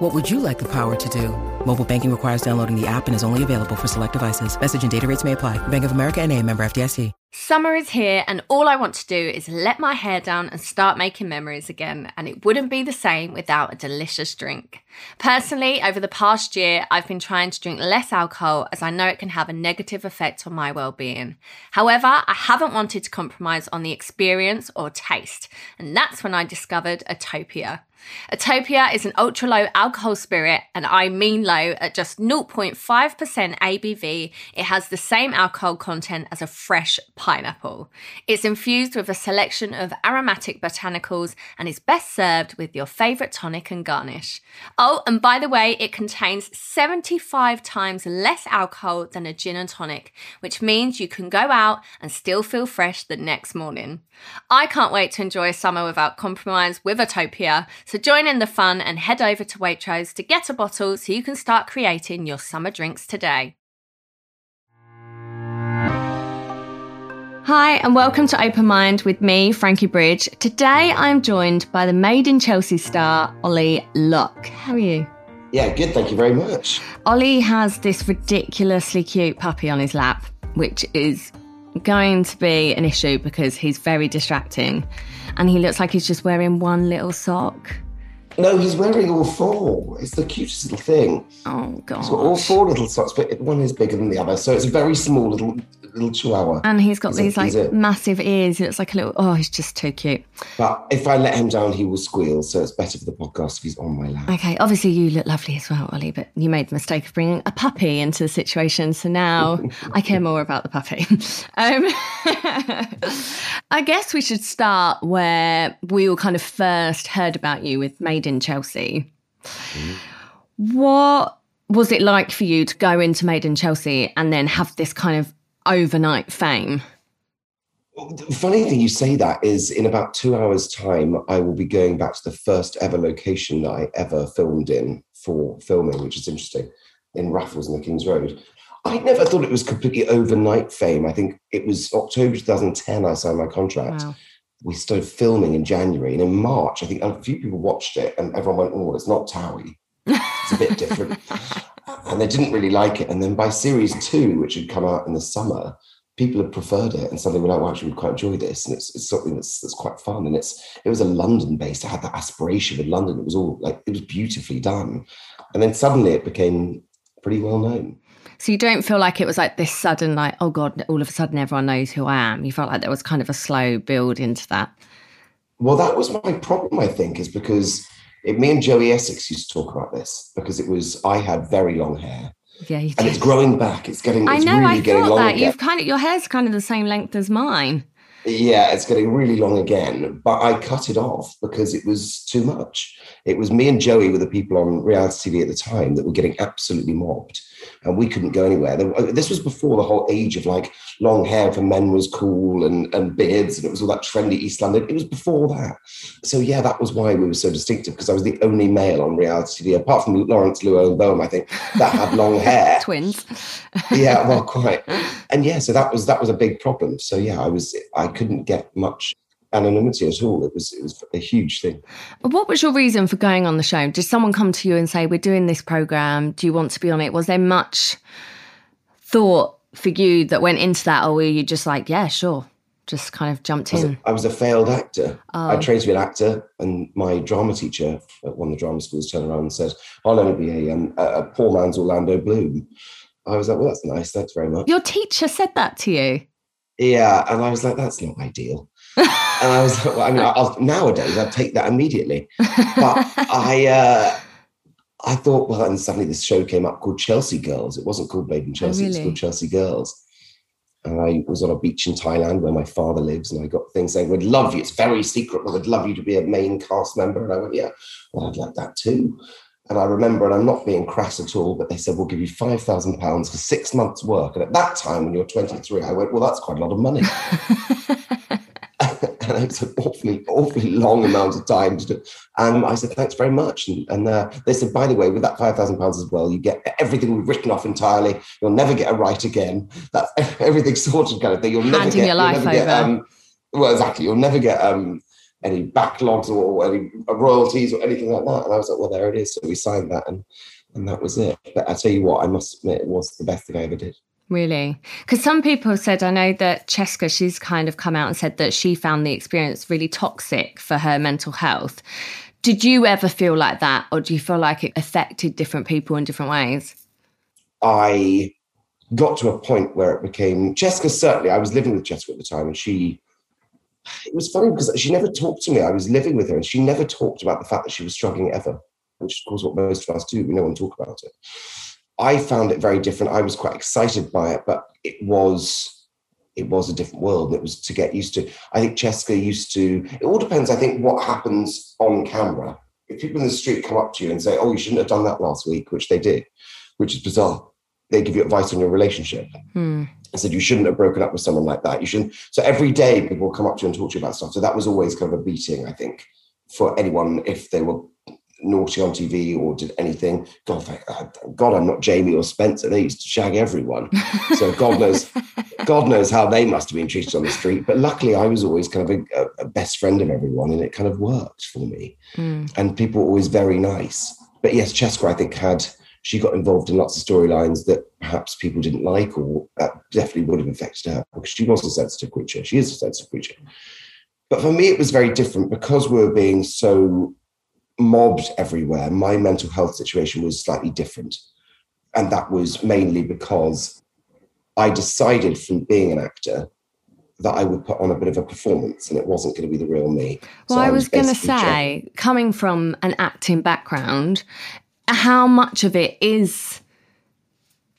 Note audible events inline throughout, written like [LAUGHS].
What would you like the power to do? Mobile banking requires downloading the app and is only available for select devices. Message and data rates may apply. Bank of America and a member FDIC. Summer is here, and all I want to do is let my hair down and start making memories again. And it wouldn't be the same without a delicious drink. Personally, over the past year, I've been trying to drink less alcohol as I know it can have a negative effect on my well being. However, I haven't wanted to compromise on the experience or taste, and that's when I discovered Atopia. Atopia is an ultra low alcohol spirit, and I mean low at just 0.5% ABV. It has the same alcohol content as a fresh pineapple. It's infused with a selection of aromatic botanicals and is best served with your favourite tonic and garnish. Oh, and by the way, it contains 75 times less alcohol than a gin and tonic, which means you can go out and still feel fresh the next morning. I can't wait to enjoy summer without compromise with Atopia. So join in the fun and head over to Waitrose to get a bottle so you can start creating your summer drinks today. Hi, and welcome to Open Mind with me, Frankie Bridge. Today I'm joined by the Made in Chelsea star, Ollie Locke. How are you? Yeah, good. Thank you very much. Ollie has this ridiculously cute puppy on his lap, which is going to be an issue because he's very distracting and he looks like he's just wearing one little sock. No, he's wearing all four. It's the cutest little thing. Oh god! He's all four little socks, but one is bigger than the other, so it's a very small little little chihuahua. And he's got he's these a, like a, massive ears. He looks like a little. Oh, he's just too cute. But if I let him down, he will squeal. So it's better for the podcast if he's on my lap. Okay. Obviously, you look lovely as well, Ollie. But you made the mistake of bringing a puppy into the situation. So now [LAUGHS] I care more about the puppy. [LAUGHS] Um, [LAUGHS] I guess we should start where we all kind of first heard about you with Made in Chelsea. Mm-hmm. What was it like for you to go into Made in Chelsea and then have this kind of overnight fame? The funny thing you say that is in about two hours' time, I will be going back to the first ever location that I ever filmed in for filming, which is interesting, in Raffles in the King's Road. I never thought it was completely overnight fame. I think it was October 2010 I signed my contract. Wow. We started filming in January, and in March, I think a few people watched it, and everyone went, "Oh, it's not Towie. It's a bit different." [LAUGHS] and they didn't really like it. And then by series two, which had come out in the summer, people had preferred it, and so they were like, "Well, actually, we quite enjoy this," and it's, it's something that's that's quite fun. And it's it was a London based. It had that aspiration of London. It was all like it was beautifully done, and then suddenly it became pretty well known. So you don't feel like it was like this sudden, like, oh God, all of a sudden everyone knows who I am. You felt like there was kind of a slow build into that. Well, that was my problem, I think, is because it, me and Joey Essex used to talk about this because it was, I had very long hair. Yeah, and it's growing back. It's getting. It's I know. Really I thought that again. you've kind of your hair's kind of the same length as mine. Yeah, it's getting really long again, but I cut it off because it was too much. It was me and Joey were the people on reality TV at the time that were getting absolutely mobbed and we couldn't go anywhere. This was before the whole age of like long hair for men was cool and, and beards, and it was all that trendy East London. It was before that. So, yeah, that was why we were so distinctive because I was the only male on reality TV, apart from Lawrence Laurence Llewelyn-Bowen, I think, that had long [LAUGHS] hair. Twins. yeah, well, quite. And yeah, so that was that was a big problem. So, yeah, I was I couldn't get much anonymity at all. It was it was a huge thing. What was your reason for going on the show? Did someone come to you and say, "We're doing this program. Do you want to be on it?" Was there much thought for you that went into that, or were you just like, "Yeah, sure"? Just kind of jumped in. I was a, I was a failed actor. Oh. I trained to be an actor, and my drama teacher at one of the drama schools turned around and said, "I'll only be a, um, a poor man's Orlando Bloom." I was like, "Well, that's nice. Thanks very much." Your teacher said that to you. Yeah, and I was like, "That's not ideal." and I was like, well, I mean, I'll, nowadays I'd take that immediately. But I, uh, I thought, well, and suddenly this show came up called Chelsea Girls. It wasn't called Made in Chelsea; oh, really? it's called Chelsea Girls. And I was on a beach in Thailand where my father lives, and I got things saying, "We'd love you. It's very secret, but we'd love you to be a main cast member." And I went, "Yeah, well, I'd like that too." And I remember, and I'm not being crass at all, but they said, we'll give you £5,000 for six months' work. And at that time, when you're 23, I went, well, that's quite a lot of money. [LAUGHS] and it's an awfully, awfully long amount of time to do. And I said, thanks very much. And, and uh, they said, by the way, with that £5,000 as well, you get everything we've written off entirely. You'll never get a right again. That's [LAUGHS] everything sorted kind of thing. You'll never Handing get, your life never get, um, well, exactly. You'll never get um, any backlogs or any royalties or anything like that. And I was like, well, there it is. So we signed that and and that was it. But I tell you what, I must admit, it was the best thing I ever did. Really? Because some people said, I know that Cheska, she's kind of come out and said that she found the experience really toxic for her mental health. Did you ever feel like that? Or do you feel like it affected different people in different ways? I got to a point where it became Jessica. Certainly, I was living with Jessica at the time, and she. It was funny because she never talked to me. I was living with her, and she never talked about the fact that she was struggling ever, which is, of course, what most of us do. We no one talk about it. I found it very different. I was quite excited by it, but it was it was a different world. It was to get used to. I think Jessica used to. It all depends. I think what happens on camera. If people in the street come up to you and say, "Oh, you shouldn't have done that last week," which they did, which is bizarre. They give you advice on your relationship. Hmm. I said you shouldn't have broken up with someone like that. You shouldn't. So every day people come up to you and talk to you about stuff. So that was always kind of a beating, I think, for anyone if they were naughty on TV or did anything. God, thank God, I'm not Jamie or Spencer. They used to shag everyone. So God knows, [LAUGHS] God knows how they must have been treated on the street. But luckily, I was always kind of a, a best friend of everyone, and it kind of worked for me. Hmm. And people were always very nice. But yes, Cheska, I think had she got involved in lots of storylines that perhaps people didn't like, or that definitely would have affected her because she was a sensitive creature. She is a sensitive creature. But for me, it was very different because we were being so mobbed everywhere. My mental health situation was slightly different. And that was mainly because I decided from being an actor that I would put on a bit of a performance and it wasn't going to be the real me. Well, So I was going to say, coming from an acting background, how much of it is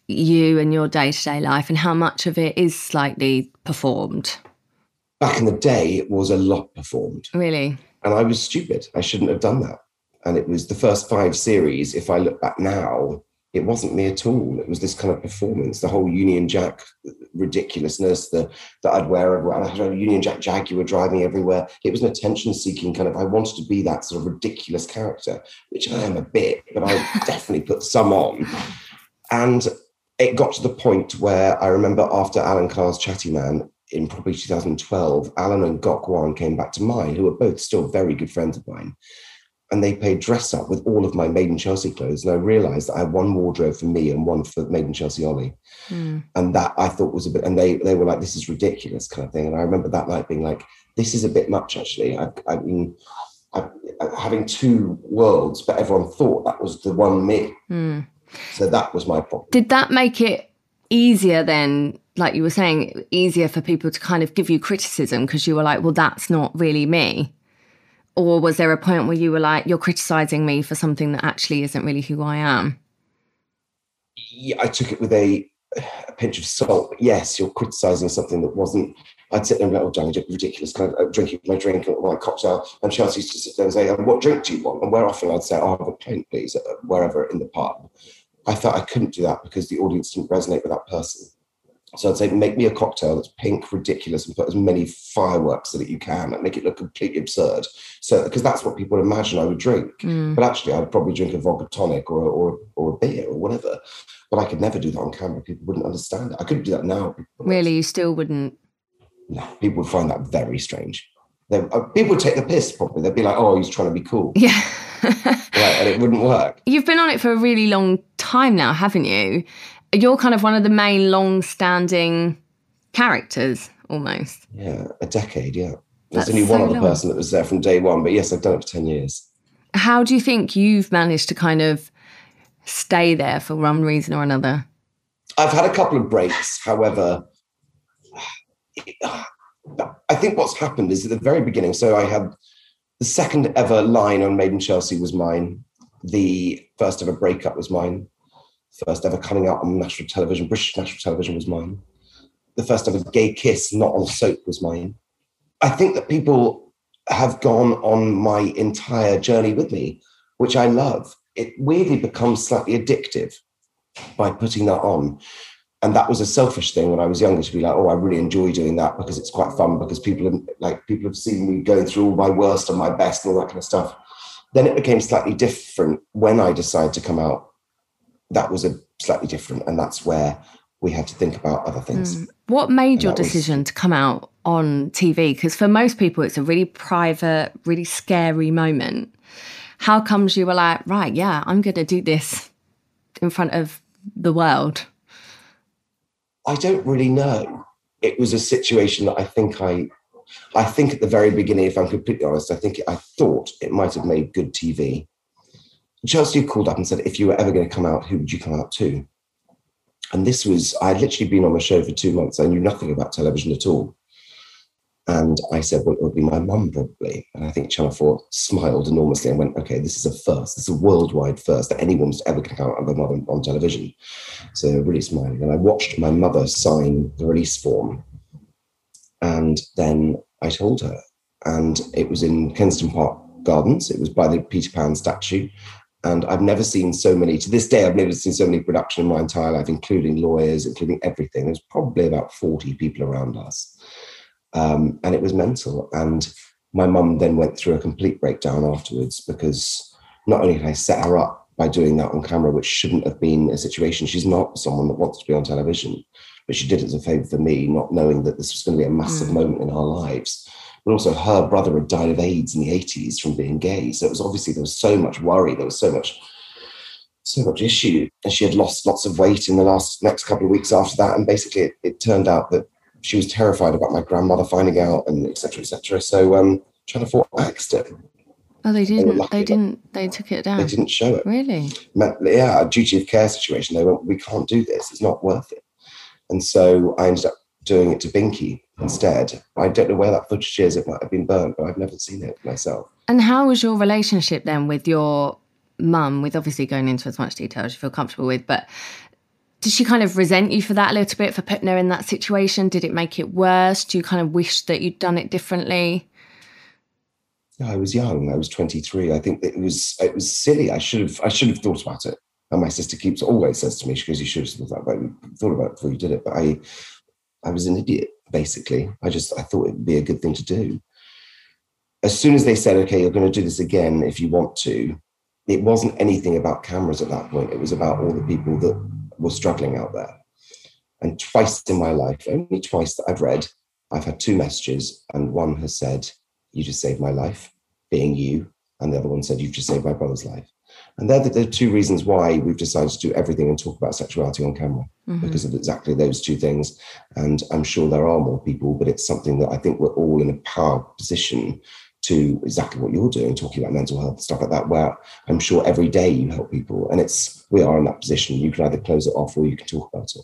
you and your day to day life, and how much of it is slightly performed? back in the day, it was a lot performed. Really? and I was stupid. I shouldn't have done that. And it was the first five series. If I look back now, it wasn't me at all. It was this kind of performance, the whole Union Jack ridiculousness the, that I'd wear everywhere. And I had a Union Jack Jaguar driving everywhere. It was an attention seeking kind of, I wanted to be that sort of ridiculous character, which I am a bit, but I [LAUGHS] definitely put some on. And it got to the point where I remember after Alan Carr's Chatty Man in probably 2012, Alan and Gok Wan came back to mine, who are both still very good friends of mine. And they played dress up with all of my Made in Chelsea clothes. And I realized that I had one wardrobe for me and one for Made in Chelsea Ollie. Hmm. And that I thought was a bit, and they they were like, this is ridiculous kind of thing. And I remember that night being like, this is a bit much actually. I, I mean, I, having two worlds, but everyone thought that was the one me. Hmm. So that was my problem. Did that make it easier then, like you were saying, easier for people to kind of give you criticism because you were like, well, that's not really me? Or was there a point where you were like, you're criticizing me for something that actually isn't really who I am? yeah, I took it with a, a pinch of salt. Yes, you're criticizing something that wasn't. I'd sit there and be like, oh, Johnny, ridiculous, kind of uh, drinking my drink or my cocktail. And Chelsea used to sit there and say, "And what drink do you want? And where often I'd say, oh, have a pint, please, wherever in the pub. I felt I couldn't do that because the audience didn't resonate with that person. So I'd say, make me a cocktail that's pink, ridiculous, and put as many fireworks in it you can and make it look completely absurd. So, because that's what people imagine I would drink. Mm. But actually, I'd probably drink a vodka tonic or, or, or a beer or whatever. But I could never do that on camera. People wouldn't understand it. I couldn't do that now. Really, you still wouldn't? No, people would find that very strange. They, uh, people would take the piss probably. They'd be like, oh, he's trying to be cool. [LAUGHS] Yeah. Right, and it wouldn't work. You've been on it for a really long time now, haven't you? You're kind of one of the main long standing characters almost. Yeah, a decade, yeah. There's That's only one so other long. person that was there from day one. But yes, I've done it for 10 years. How do you think you've managed to kind of stay there for one reason or another? I've had a couple of breaks. However, I think what's happened is at the very beginning. So I had the second ever line on Made in Chelsea was mine. The first ever breakup was mine. First ever coming out on national television, British national television was mine. The first ever gay kiss, not on soap, was mine. I think that people have gone on my entire journey with me, which I love. it weirdly becomes slightly addictive by putting that on. And that was a selfish thing when I was younger to be like, oh, I really enjoy doing that because it's quite fun because people have like people have seen me going through all my worst and my best and all that kind of stuff. Then it became slightly different when I decided to come out. That was a slightly different, and that's where we had to think about other things. Mm. What made and your decision was, to come out on TV? Because for most people, it's a really private, really scary moment. How comes you were like, right, yeah, I'm going to do this in front of the world? I don't really know. It was a situation that I think I, I think at the very beginning, if I'm completely honest, I think I thought it might have made good TV. Chelsea called up and said, if you were ever going to come out, who would you come out to? And this was, I had literally been on the show for two months. I knew nothing about television at all. And I said, well, it would be my mum probably. And I think Channel 4 smiled enormously and went, okay, this is a first. This is a worldwide first that anyone's ever going to come out of a mother on television. So really smiling. And I watched my mother sign the release form. And then I told her. And it was in Kensington Park Gardens. It was by the Peter Pan statue. And I've never seen so many, to this day, I've never seen so many production in my entire life, including lawyers, including everything. There's probably about 40 people around us. Um, and it was mental. And my mum then went through a complete breakdown afterwards because not only did I set her up by doing that on camera, which shouldn't have been a situation, she's not someone that wants to be on television, but she did it as a favor for me, not knowing that this was going to be a massive mm. moment in our lives. But also, her brother had died of AIDS in the 80s from being gay. So it was obviously there was so much worry, there was so much so much issue. And she had lost lots of weight in the last next couple of weeks after that. And basically, it, it turned out that she was terrified about my grandmother finding out and etc etc so um Channel 4 axed it oh they didn't they, they didn't they took it down. they didn't show it. Really? Yeah a duty of care situation. They went we can't do this. It's not worth it. And so i ended up doing it to binky instead i don't know where that footage is it might have been burnt but i've never seen it myself and how was your relationship then with your mum with obviously going into as much detail as you feel comfortable with but did she kind of resent you for that a little bit for putting her in that situation? Did it make it worse? Do you kind of wish that you'd done it differently? Yeah, I was young. I was 23. I think it was it was silly. I should have I should have thought about it. And my sister keeps always says to me, she goes, "You should have thought about it, thought about it before you did it." But I, I was an idiot basically. I just I thought it'd be a good thing to do. As soon as they said, "Okay, you're going to do this again if you want to," it wasn't anything about cameras at that point. It was about all the people that were struggling out there. And twice in my life, only twice that I've read, I've had two messages, and one has said, You just saved my life, being you. And the other one said, You've just saved my brother's life. And they're the, the two reasons why we've decided to do everything and talk about sexuality on camera, mm-hmm. because of exactly those two things. And I'm sure there are more people, but it's something that I think we're all in a power position to exactly what you're doing, talking about mental health stuff like that, where I'm sure every day you help people, and it's we are in that position. You can either close it off or you can talk about it.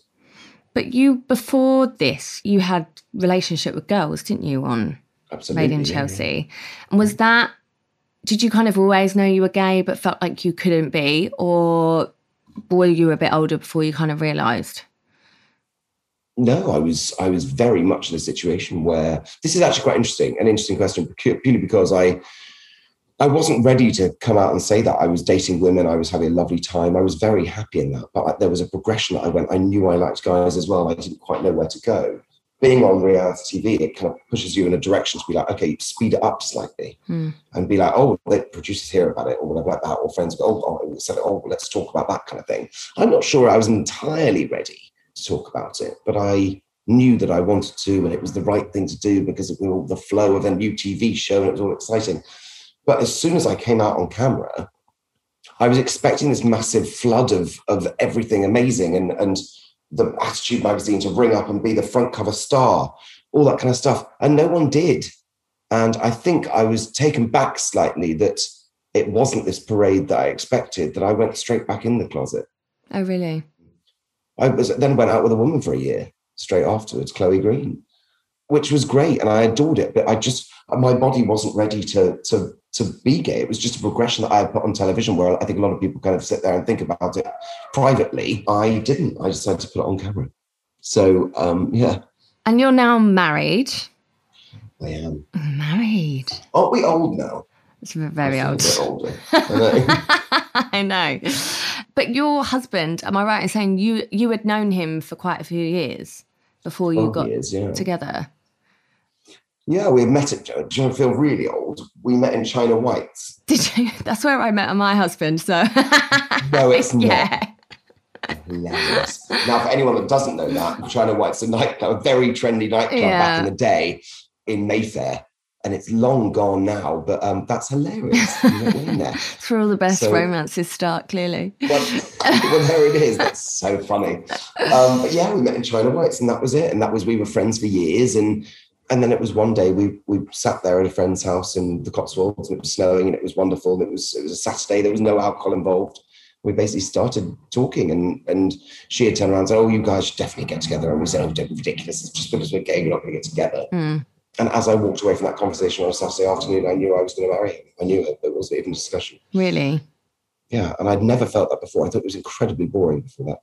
But you before this, you had relationship with girls, didn't you? On Absolutely, Made in Chelsea, yeah. and was that? Did you kind of always know you were gay, but felt like you couldn't be, or were you a bit older before you kind of realised? no, I was I was very much in a situation where this is actually quite interesting, an interesting question, purely because I I wasn't ready to come out and say that I was dating women. I was having a lovely time. I was very happy in that, but there was a progression that I went. I knew I liked guys as well. I didn't quite know where to go. Being on reality TV, it kind of pushes you in a direction to be like, okay, speed it up slightly, mm. and be like, oh, the producers hear about it, or whatever like that, or friends go, oh, oh, said, oh, let's talk about that kind of thing. I'm not sure I was entirely ready to talk about it, but I knew that I wanted to, and it was the right thing to do because of all the flow of a new TV show, and it was all exciting. But as soon as I came out on camera, I was expecting this massive flood of of everything amazing, and and the Attitude magazine to ring up and be the front cover star, all that kind of stuff, and no one did. And I think I was taken back slightly that it wasn't this parade that I expected. That I went straight back in the closet. Oh, really? I was then went out with a woman for a year straight afterwards, Chloe Green, which was great, and I adored it. But I just my body wasn't ready to to to be gay. It was just a progression that I had put on television, where I think a lot of people kind of sit there and think about it privately. I didn't. I decided to put it on camera. So um, yeah. And you're now married. I am married. Aren't we old now? It's very old. feel a bit [LAUGHS] older. I know. But your husband, am I right in saying you you had known him for quite a few years before you got years, yeah. together? Yeah, we met at. Do you feel really old? We met in China Whites. Did you? [LAUGHS] That's where I met my husband. So [LAUGHS] No, it's [LAUGHS] not. yeah. Hilarious. now, for anyone that doesn't know that, China White's a nightclub, a very trendy nightclub Yeah. back in the day in Mayfair, and it's long gone now. But um, that's hilarious. You went in there. It's where all the best So- romances start. Clearly. Well, well, there it is. That's so funny. Um, but yeah, we met in China Whites, and that was it. And that was we were friends for years. And and then it was one day we we sat there at a friend's house in the Cotswolds, and it was snowing, and it was wonderful. And it was it was a Saturday. There was no alcohol involved. We basically started talking, and and she had turned around and said, "Oh, you guys should definitely get together." And we said, "Oh, don't be ridiculous. It's just because we're gay, we're not going to get together." Mm. And as I walked away from that conversation on a Saturday afternoon, I knew I was going to marry him. I knew it. It wasn't even a discussion. Really? Yeah, and I'd never felt that before. I thought it was incredibly boring before that.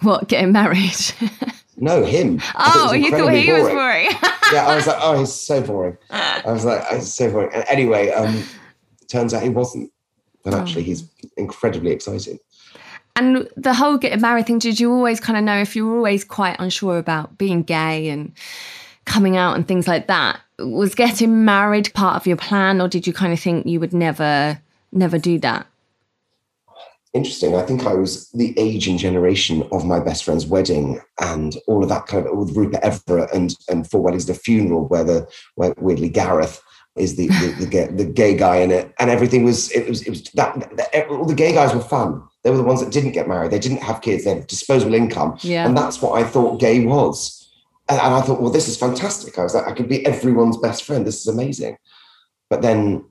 What? Getting married? [LAUGHS] No, him. I thought it oh, you thought he was boring. [LAUGHS] yeah, I was like, oh, he's so boring. I was like, oh, he's so boring. And anyway, um, turns out he wasn't. Actually, Oh. he's incredibly exciting. And the whole getting married thing, did you always kind of know if you were always quite unsure about being gay and coming out and things like that? Was getting married part of your plan, or did you kind of think you would never, never do that? Interesting. I think I was the age and generation of my best friend's wedding and all of that kind of with Rupert Everett and and Four Weddings, the funeral where the where weirdly Gareth is the the, the, gay, the gay guy in it, and everything was it was it was that, that all the gay guys were fun. They were the ones that didn't get married. They didn't have kids. They had disposable income. Yeah. And that's what I thought gay was. And, and I thought, well, this is fantastic. I was like, I could be everyone's best friend. This is amazing. But then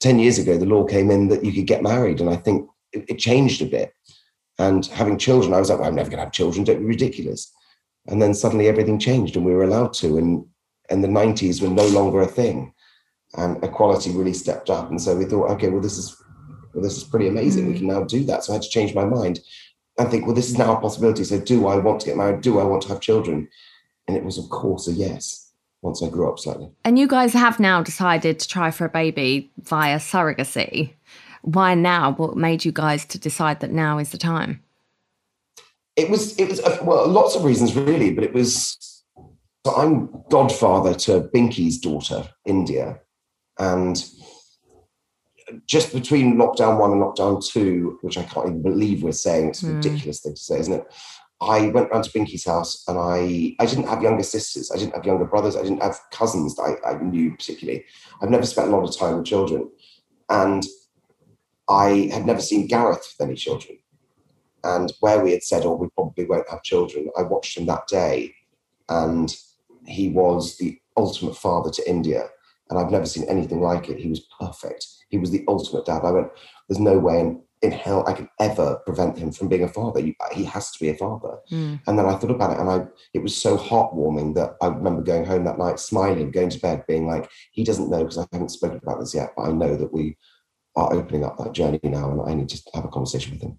10 years ago, the law came in that you could get married. And I think it, it changed a bit. And having children, I was like, well, I'm never going to have children. Don't be ridiculous. And then suddenly everything changed and we were allowed to. And, and the 90s were no longer a thing. And equality really stepped up. And so we thought, okay, well, this is well, this is pretty amazing. We mm. can now do that. So I had to change my mind and think, well, this is now a possibility. So do I want to get married? Do I want to have children? And it was, of course, a yes once I grew up slightly. And you guys have now decided to try for a baby via surrogacy. Why now? What made you guys to decide that now is the time? It was, it was, uh, well, lots of reasons really, but it was, so I'm godfather to Binky's daughter, India. And just between lockdown one and lockdown two, which I can't even believe we're saying, it's a Hmm. ridiculous thing to say, isn't it? I went round to Binky's house and I I didn't have younger sisters, I didn't have younger brothers, I didn't have cousins that I, I knew particularly. I've never spent a lot of time with children. And I had never seen Gareth with any children. And where we had said, oh, we probably won't have children, I watched him that day and he was the ultimate father to India. And I've never seen anything like it. He was perfect. He was the ultimate dad. I went, there's no way in, in hell I could ever prevent him from being a father. You- He has to be a father. Mm. And then I thought about it, and I it was so heartwarming that I remember going home that night, smiling, going to bed, being like, he doesn't know because I haven't spoken about this yet, but I know that we are opening up that journey now, and I need to have a conversation with him.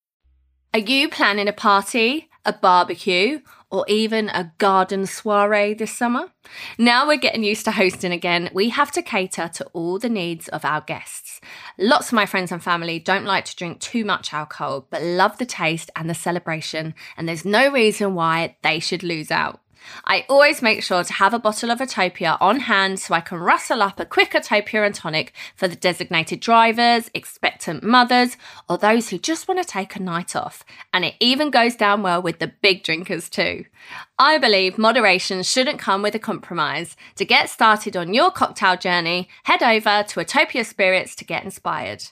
Are you planning a party, a barbecue, or even a garden soiree this summer? Now we're getting used to hosting again, we have to cater to all the needs of our guests. Lots of my friends and family don't like to drink too much alcohol, but love the taste and the celebration, and there's no reason why they should lose out. I always make sure to have a bottle of Atopia on hand so I can rustle up a quick Atopia and tonic for the designated drivers, expectant mothers, or those who just want to take a night off. And it even goes down well with the big drinkers too. I believe moderation shouldn't come with a compromise. To get started on your cocktail journey, head over to Atopia Spirits to get inspired.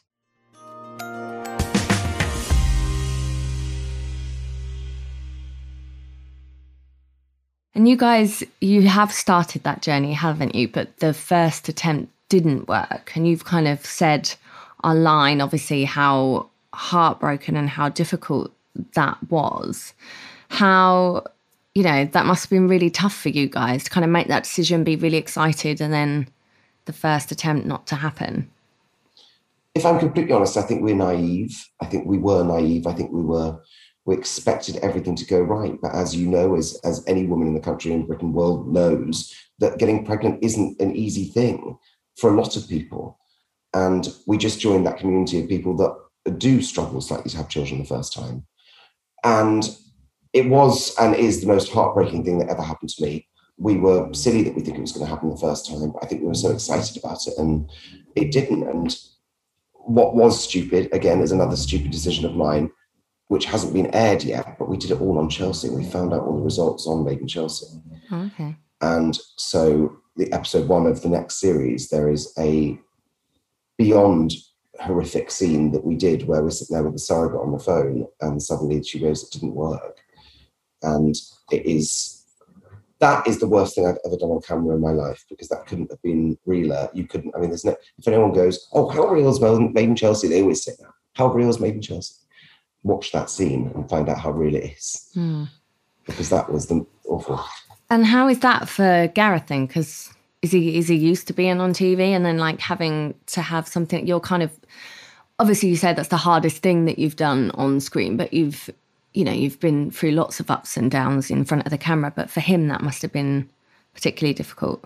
And you guys, you have started that journey, haven't you? But the first attempt didn't work. And you've kind of said online, obviously, how heartbroken and how difficult that was. How, you know, that must have been really tough for you guys to kind of make that decision, be really excited, and then the first attempt not to happen. If I'm completely honest, I think we're naive. I think we were naive. I think we were we expected everything to go right. But as you know, as, as any woman in the country and Britain world knows, that getting pregnant isn't an easy thing for a lot of people. And we just joined that community of people that do struggle slightly to have children the first time. And it was and is the most heartbreaking thing that ever happened to me. We were silly that we think it was going to happen the first time, I think we were so excited about it and it didn't. And what was stupid, again, is another stupid decision of mine, which hasn't been aired yet, but we did it all on Chelsea. We found out all the results on Made in Chelsea. Oh, okay. And so the episode one of the next series, there is a beyond horrific scene that we did where we're sitting there with the surrogate on the phone and suddenly she goes, it didn't work. And it is that is the worst thing I've ever done on camera in my life because that couldn't have been realer. You couldn't, I mean, there's no, if anyone goes, oh, how real is Made in Chelsea? They always say that. How real is Made in Chelsea? Watch that scene and find out how real it is. Hmm. Because that was the awful. And how is that for Gareth then? Because is he is he used to being on TV and then like having to have something you're kind of obviously you said that's the hardest thing that you've done on screen, but you've you know, you've been through lots of ups and downs in front of the camera, but for him that must have been particularly difficult.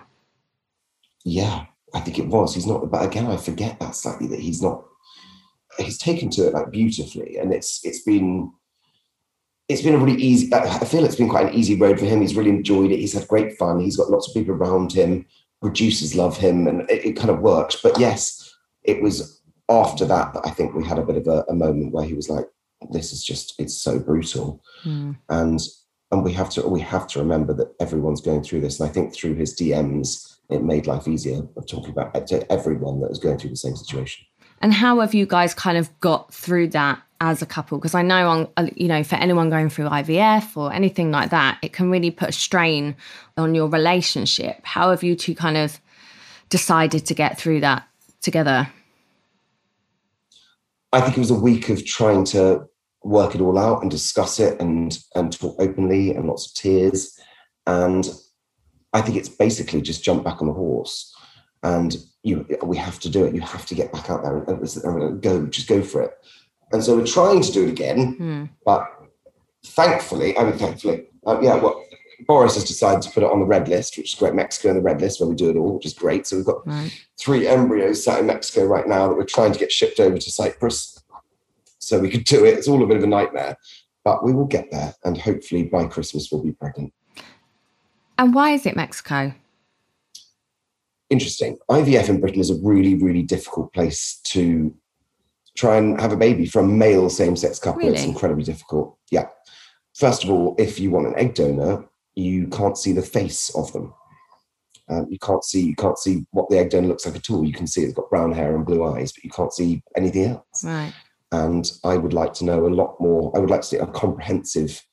Yeah, I think it was. He's not but again I forget that slightly that he's not he's taken to it like beautifully, and it's it's been it's been a really easy. I feel it's been quite an easy road for him. He's really enjoyed it. He's had great fun. He's got lots of people around him. Producers love him, and it, it kind of works. But yes, it was after that that I think we had a bit of a, a moment where he was like, "This is just it's so brutal," mm. and and we have to we have to remember that everyone's going through this. And I think through his DMs, it made life easier of talking about to everyone that was going through the same situation. And how have you guys kind of got through that as a couple? Because I know, on uh, you know, for anyone going through IVF or anything like that, it can really put a strain on your relationship. How have you two kind of decided to get through that together? I think it was a week of trying to work it all out and discuss it and and talk openly and lots of tears. And I think it's basically just jump back on the horse and you we have to do it. You have to get back out there and, and go, just go for it. And so we're trying to do it again, mm. but thankfully, I mean, thankfully, uh, yeah, well, Boris has decided to put it on the red list, which is great. Mexico on the red list where we do it all, which is great. So we've got right. three embryos sat in Mexico right now that we're trying to get shipped over to Cyprus so we could do it. It's all a bit of a nightmare, but we will get there. And hopefully by Christmas, we'll be pregnant. And why is it Mexico? Interesting. IVF in Britain is a really, really difficult place to try and have a baby from male same sex couple. Really? It's incredibly difficult. Yeah. First of all, if you want an egg donor, you can't see the face of them. Um, you can't see you can't see what the egg donor looks like at all. You can see it's got brown hair and blue eyes, but you can't see anything else. Right. And I would like to know a lot more. I would like to see a comprehensive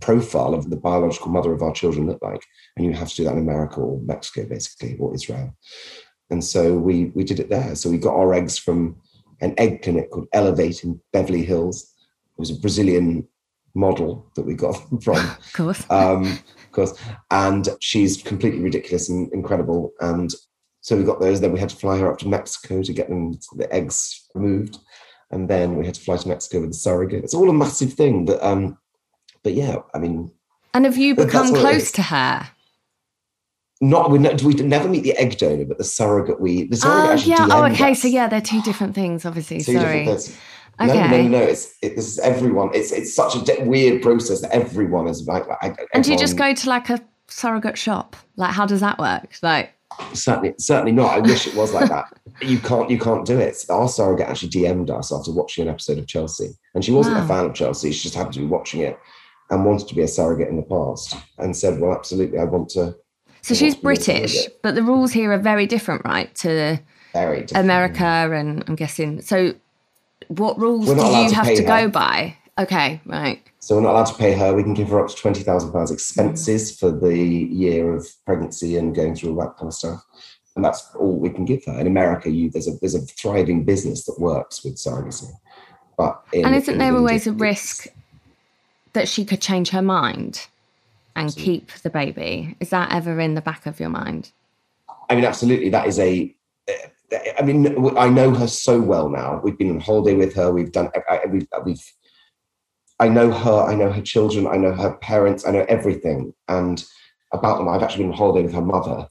profile of the biological mother of our children look like. And you have to do that in America or Mexico, basically, or Israel. And so we we did it there. So we got our eggs from an egg clinic called Elevate in Beverly Hills. It was a Brazilian model that we got [LAUGHS] from. of course. Um, of course. And she's completely ridiculous and incredible. And so we got those. Then we had to fly her up to Mexico to get them the eggs removed. And then we had to fly to Mexico with the surrogate. It's all a massive thing. But um, but yeah, I mean. And have you become close to her? Not we, we never meet the egg donor, but the surrogate we the surrogate oh, actually yeah. Oh, okay. Us. So yeah, they're two different things, obviously. Two Sorry. Different okay. No, no, no, no. It's it, this is everyone. It's it's such a de- weird process that everyone is like. like everyone, and do you just go to like a surrogate shop? Like, how does that work? Like, certainly, certainly not. I wish it was like that. [LAUGHS] You can't, you can't do it. Our surrogate actually DM'd us after watching an episode of Chelsea, and she wasn't Wow. a fan of Chelsea. She just happened to be watching it and wanted to be a surrogate in the past, and said, "Well, absolutely, I want to." so I she's to British, but the rules here are very different, right? To Very different. America, and I'm guessing. So, what rules do you to have to her. go by? Okay, right. So we're not allowed to pay her. We can give her up to twenty thousand pounds expenses mm. for the year of pregnancy and going through all that kind of stuff. And that's all we can give her. In America, you there's a there's a thriving business that works with surrogacy. But in, and isn't there always a risk that she could change her mind and keep the baby? Is that ever in the back of your mind? I mean, absolutely. That is a. I mean, I know her so well now. We've been on holiday with her. We've done. I, we've, we've. I know her. I know her children. I know her parents. I know everything and about them. I've actually been on holiday with her mother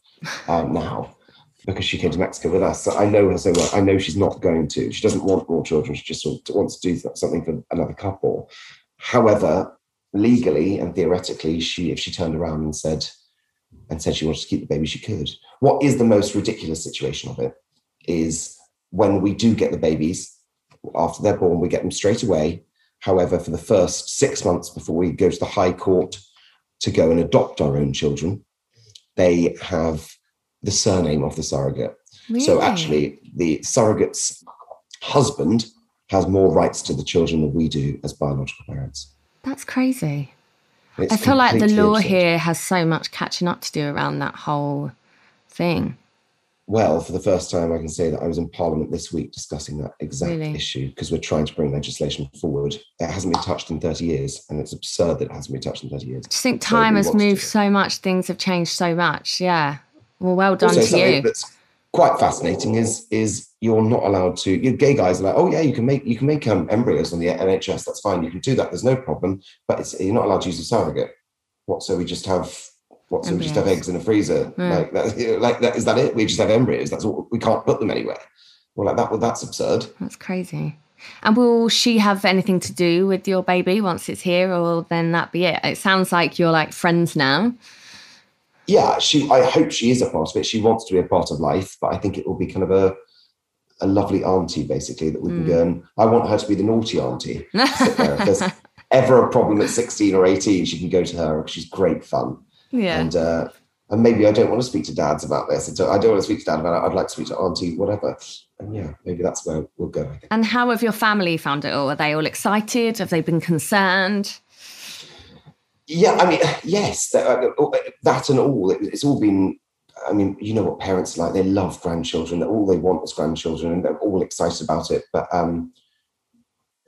um, now because she came to Mexico with us. So I know her so well. I know she's not going to. She doesn't want more children. She just wants to do something for another couple. However, legally and theoretically, she if she turned around and said and said she wanted to keep the baby, she could. What is the most ridiculous situation of it is when we do get the babies after they're born, we get them straight away. However, for the first six months before we go to the High Court to go and adopt our own children, they have the surname of the surrogate. Really? So actually, the surrogate's husband has more rights to the children than we do as biological parents. That's crazy. It's I feel like the law absurd. here has so much catching up to do around that whole thing. Well, for the first time, I can say that I was in Parliament this week discussing that exact Really? issue because we're trying to bring legislation forward. It hasn't been touched in 30 years, and it's absurd that it hasn't been touched in 30 years. I just think time we has want to do moved so much, things have changed so much. Yeah. Well, well done Also, to you. that's quite fascinating is is you're not allowed to. You gay guys are like, oh yeah, you can make you can make um, embryos on the NHS. That's fine. You can do that. There's no problem. But it's, you're not allowed to use a surrogate. What? So we just have. What? So we just have eggs in a freezer. Hmm. Like that. [LAUGHS] Like that. Is that it? We just have embryos. That's all. We can't put them anywhere. Well, like that. Well, that's absurd. That's crazy. And will she have anything to do with your baby once it's here, or then that be it? It sounds like you're like friends now. yeah, she. I hope she is a part of it. She wants to be a part of life, but I think it will be kind of a a lovely auntie, basically, that we can Mm. go and. I want her to be the naughty auntie. [LAUGHS] If there's ever a problem at sixteen or eighteen, she can go to her. because She's great fun, yeah. and uh, and maybe I don't want to speak to dads about this. I don't, I don't want to speak to dad about it. I'd like to speak to auntie, whatever. And yeah, maybe that's where we'll go. I think. and how have your family found it all? Are they all excited? Have they been concerned? Yeah, I mean, yes, that, uh, that and all. It, it's all been. I mean, you know what parents are like. They love grandchildren. All they want is grandchildren, and they're all excited about it. But um,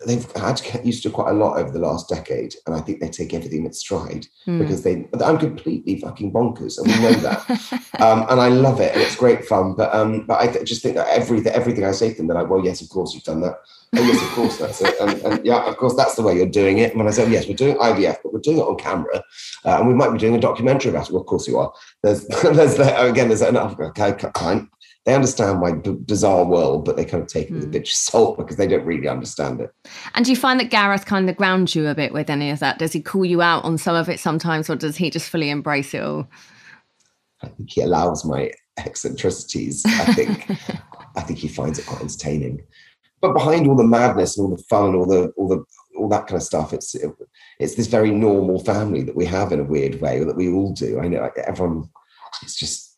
they've had to get used to quite a lot over the last decade, and I think they take everything in stride Hmm. because they. I'm completely fucking bonkers, and we know that. [LAUGHS] um, and I love it, and it's great fun. But um, but I th- just think that everything everything I say to them, they're like, "Well, yes, of course you've done that. Oh, yes, of course that's it. And, and yeah, of course that's the way you're doing it." And when I say, "Yes, we're doing IVF, but we're doing it on camera, uh, and we might be doing a documentary about it," well, of course you are. There's [LAUGHS] there's the, again there's enough okay, fine. They understand my b- bizarre world, but they kind of take it with a Hmm. pinch of salt because they don't really understand it. And do you find that Gareth kind of grounds you a bit with any of that? Does he call you out on some of it sometimes, or does he just fully embrace it all? I think he allows my eccentricities. I think [LAUGHS] I think he finds it quite entertaining. But behind all the madness and all the fun and all the all the all that kind of stuff, it's it, it's this very normal family that we have in a weird way that we all do. I know like, everyone. It's just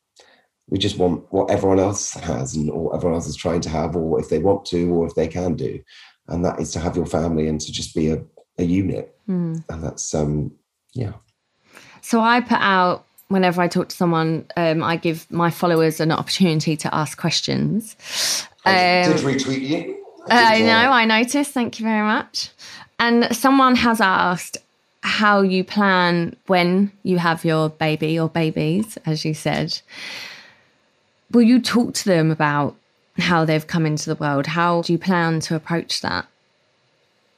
we just want what everyone else has and or everyone else is trying to have, or if they want to, or if they can do, and that is to have your family and to just be a, a unit. Hmm. And that's um yeah. So I put out whenever I talk to someone, um, I give my followers an opportunity to ask questions. I Um, did retweet you. I did, uh, know, I noticed. Thank you very much. And someone has asked how you plan when you have your baby or babies, as you said. Will you talk to them about how they've come into the world? How do you plan to approach that?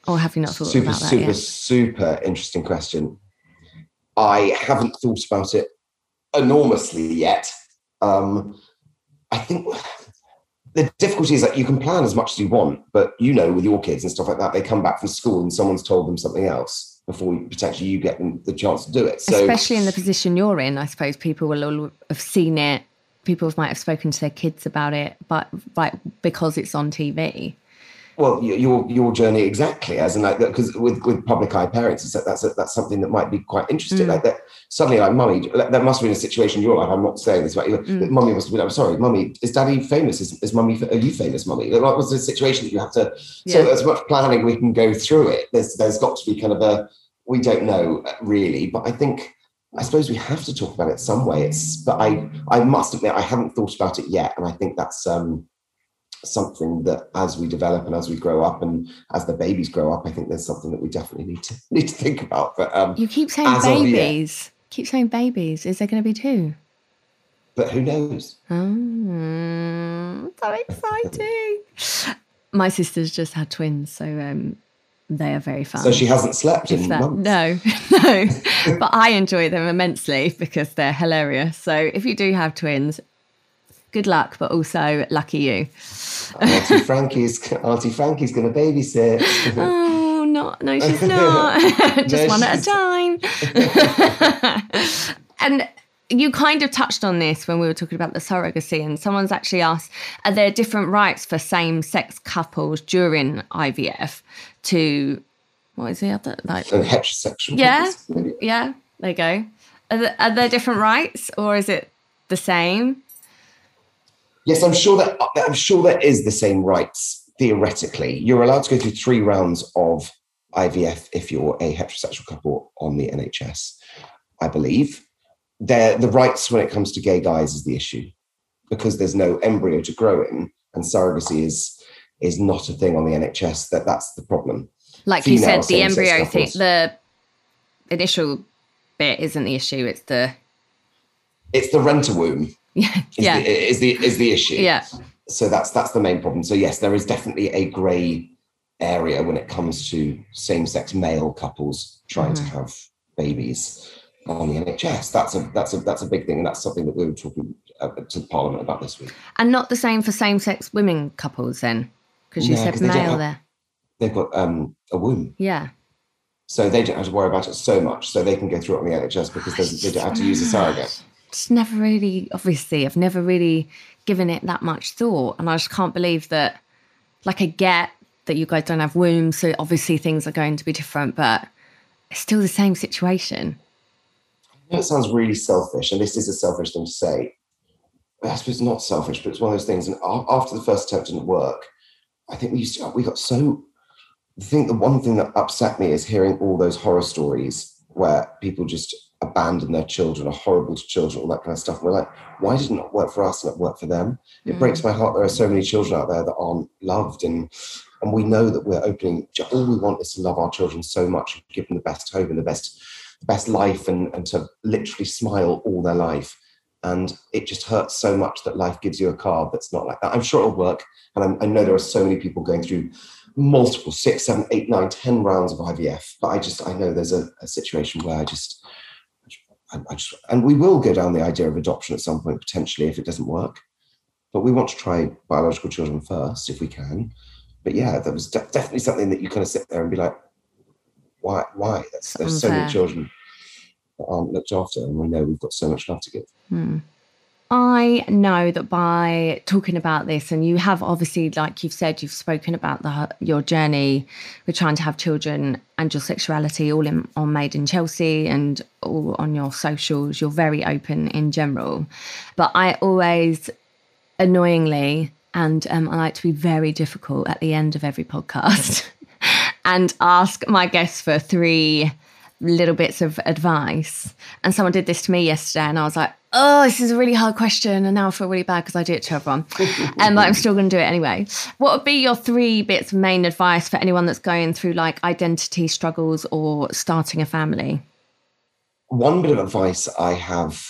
Or have you not thought super, about that super, yet? super interesting question. I haven't thought about it enormously yet. Um, I think the difficulty is that you can plan as much as you want, but you know, with your kids and stuff like that, they come back from school and someone's told them something else before potentially you get them the chance to do it. So, Especially in the position you're in, I suppose people will all have seen it. People might have spoken to their kids about it, but like because it's on TV. well, your your journey exactly as in like because with with public eye parents, that that's a, that's something that might be quite interesting. Mm. Like that suddenly, like mummy, there must have been a situation in your life. I'm not saying this about you. Mm. Mummy must have been. I'm sorry, mummy. Is daddy famous? Is, is mummy? Are you famous, mummy? Like, what was the situation that you have to? Yeah. So as much planning we can go through it. There's there's got to be kind of a we don't know really, but I think. I suppose we have to talk about it some way. It's, but I, I must admit, I haven't thought about it yet, and I think that's um, something that as we develop and as we grow up and as the babies grow up, I think there's something that we definitely need to [LAUGHS] need to think about. But um, you keep saying babies. keep saying babies. Is there going to be two? But who knows? Oh, so exciting! My sister's just had twins, so um, they are very fun. So she hasn't slept in that, months. No, [LAUGHS] no. but I enjoy them immensely because they're hilarious. So if you do have twins, good luck, but also lucky you. Auntie [LAUGHS] Frankie's Auntie Frankie's going to babysit. oh, not no, she's [LAUGHS] not. Just no, one at a time. and you kind of touched on this when we were talking about the surrogacy, and someone's actually asked: Are there different rights for same-sex couples during IVF to what is the other like so heterosexual? Yeah, couples, yeah. There you go. Are there, are there different rights, or is it the same? Yes, I'm sure that uh, I'm sure there is the same rights theoretically. You're allowed to go through three rounds of IVF if you're a heterosexual couple on the NHS. I believe. They're, the rights when it comes to gay guys is the issue because there's no embryo to grow in, and surrogacy is is not a thing on the NHS. That that's the problem. Like Female you said, the embryo thing, the initial bit isn't the issue. It's the it's the renter womb. [LAUGHS] Yeah, is yeah. The, is the is the issue. Yeah. So that's that's the main problem. So yes, there is definitely a grey area when it comes to same-sex male couples trying mm-hmm. to have babies on the NHS. That's a that's a that's a big thing, and that's something that we were talking uh, to Parliament about this week. And not the same for same-sex women couples, then, because you said male have, there. They've got um, a womb. Yeah. So they don't have to worry about it so much. So they can go through it on the NHS because they, they don't have to use a surrogate just never really, obviously, I've never really given it that much thought. And I just can't believe that, like, I get that you guys don't have wombs. So obviously things are going to be different, but it's still the same situation. I know it sounds really selfish, and this is a selfish thing to say. I suppose it's not selfish, but it's one of those things. And after the first attempt didn't work, I think we used to, we got so. I think the one thing that upset me is hearing all those horror stories where people just abandon their children, are horrible to children, all that kind of stuff. And we're like, why did it not work for us and it worked for them? It mm. breaks my heart. There are so many children out there that aren't loved, and and we know that we're opening. All we want is to love our children so much, and give them the best hope and the best the best life, and and to literally smile all their life. And it just hurts so much that life gives you a card that's not like that. I'm sure it'll work, and I'm, I know there are so many people going through multiple six, seven, eight, nine, ten rounds of IVF. But I just I know there's a, a situation where I just I, just, and we will go down the idea of adoption at some point potentially if it doesn't work. But we want to try biological children first if we can. But yeah, that was de- definitely something that you kind of sit there and be like, why? Why? That's, there's so many children aren't looked after, and we know we've got so much love to give. Hmm. I know that by talking about this, and you have obviously, like you've said, you've spoken about the, your journey with trying to have children and your sexuality all in, on Made in Chelsea and all on your socials. You're very open in general. But I always, annoyingly, and um, I like to be very difficult at the end of every podcast [LAUGHS] and ask my guests for three little bits of advice. And someone did this to me yesterday, and I was like, oh, this is a really hard question. And now I feel really bad because I do it to everyone. [LAUGHS] and but I'm still going to do it anyway. What would be your three bits of main advice for anyone that's going through like identity struggles or starting a family? One bit of advice I have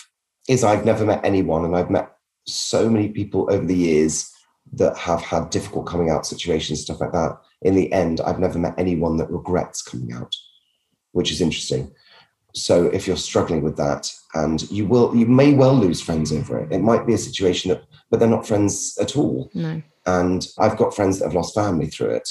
is I've never met anyone, and I've met so many people over the years that have had difficult coming out situations, stuff like that. In the end, I've never met anyone that regrets coming out which is interesting. So if you're struggling with that, and you will, you may well lose friends over it. It might be a situation that, but they're not friends at all. No. And I've got friends that have lost family through it.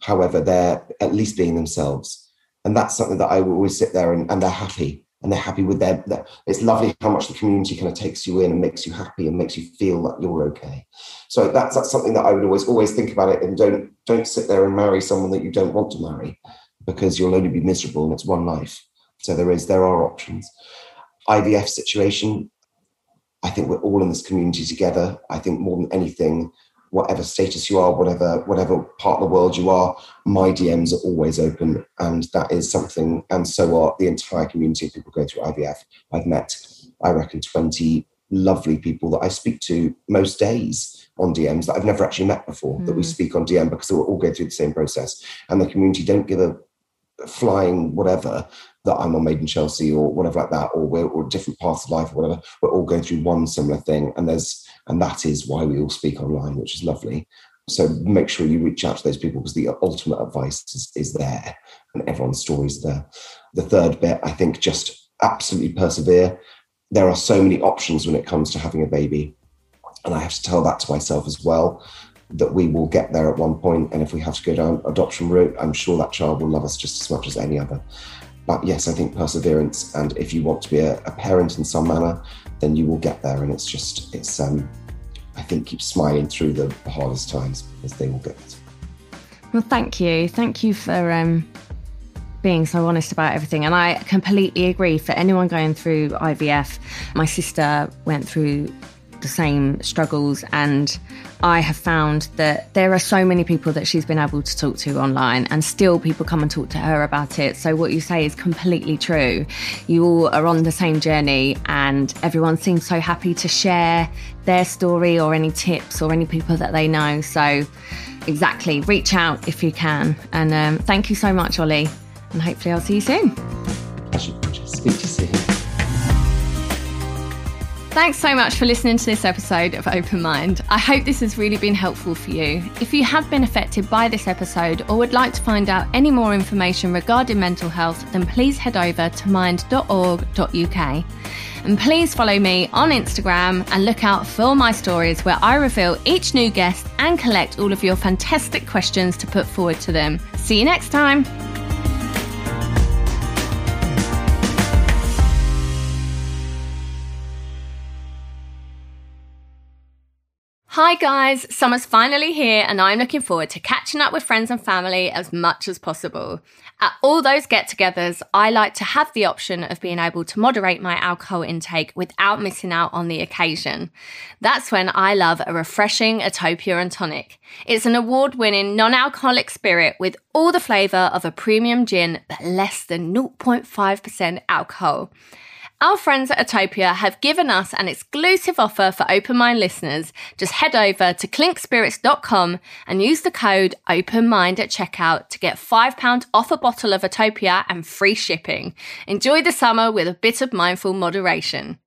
However, they're at least being themselves, and that's something that I will always sit there and, and they're happy. and they're happy with their, their, it's lovely how much the community kind of takes you in and makes you happy and makes you feel that you're okay so that's that's something that i would always always think about it and don't don't sit there and marry someone that you don't want to marry because you'll only be miserable and it's one life so there is there are options ivf situation i think we're all in this community together i think more than anything whatever status you are, whatever whatever part of the world you are, my DMs are always open, and that is something. And so are the entire community of people going through IVF. I've met, I reckon, twenty lovely people that I speak to most days on DMs that I've never actually met before. Mm. That we hmm. speak on DM because we're all going through the same process, and the community don't give a flying whatever that I'm on Made in Chelsea or whatever like that, or we're or different paths of life or whatever. We're all going through one similar thing, and there's and that is why we all speak online, which is lovely. So make sure you reach out to those people because the ultimate advice is, is there, and everyone's stories there. The third bit, I think, just absolutely persevere. There are so many options when it comes to having a baby, and I have to tell that to myself as well that we will get there at one point and if we have to go down adoption route i'm sure that child will love us just as much as any other but yes, I think perseverance, and if you want to be a, a parent in some manner, then you will get there. And it's just, it's, um, I think, keep smiling through the, hardest times because they will get. Well, thank you. Thank you for um, being so honest about everything. And I completely agree. For anyone going through IVF, my sister went through the same struggles. And I have found that there are so many people that she's been able to talk to online, and still people come and talk to her about it. So, what you say is completely true. You all are on the same journey, and everyone seems so happy to share their story or any tips or any people that they know. So, exactly, reach out if you can. And um, thank you so much, Ollie. And hopefully, I'll see you soon. Speak to you soon. Thanks so much for listening to this episode of Open Mind. I hope this has really been helpful for you. If you have been affected by this episode or would like to find out any more information regarding mental health, then please head over to mind.org.uk. And please follow me on Instagram and look out for my stories where I reveal each new guest and collect all of your fantastic questions to put forward to them. See you next time. Hi guys, summer's finally here and I'm looking forward to catching up with friends and family as much as possible. At all those get togethers, I like to have the option of being able to moderate my alcohol intake without missing out on the occasion. That's when I love a refreshing Atopia and tonic. It's an award winning non alcoholic spirit with all the flavour of a premium gin but less than 0.5% alcohol. Our friends at Atopia have given us an exclusive offer for Open Mind listeners. Just head over to clinkspirits.com and use the code OpenMind at checkout to get £5 off a bottle of Atopia and free shipping. Enjoy the summer with a bit of mindful moderation.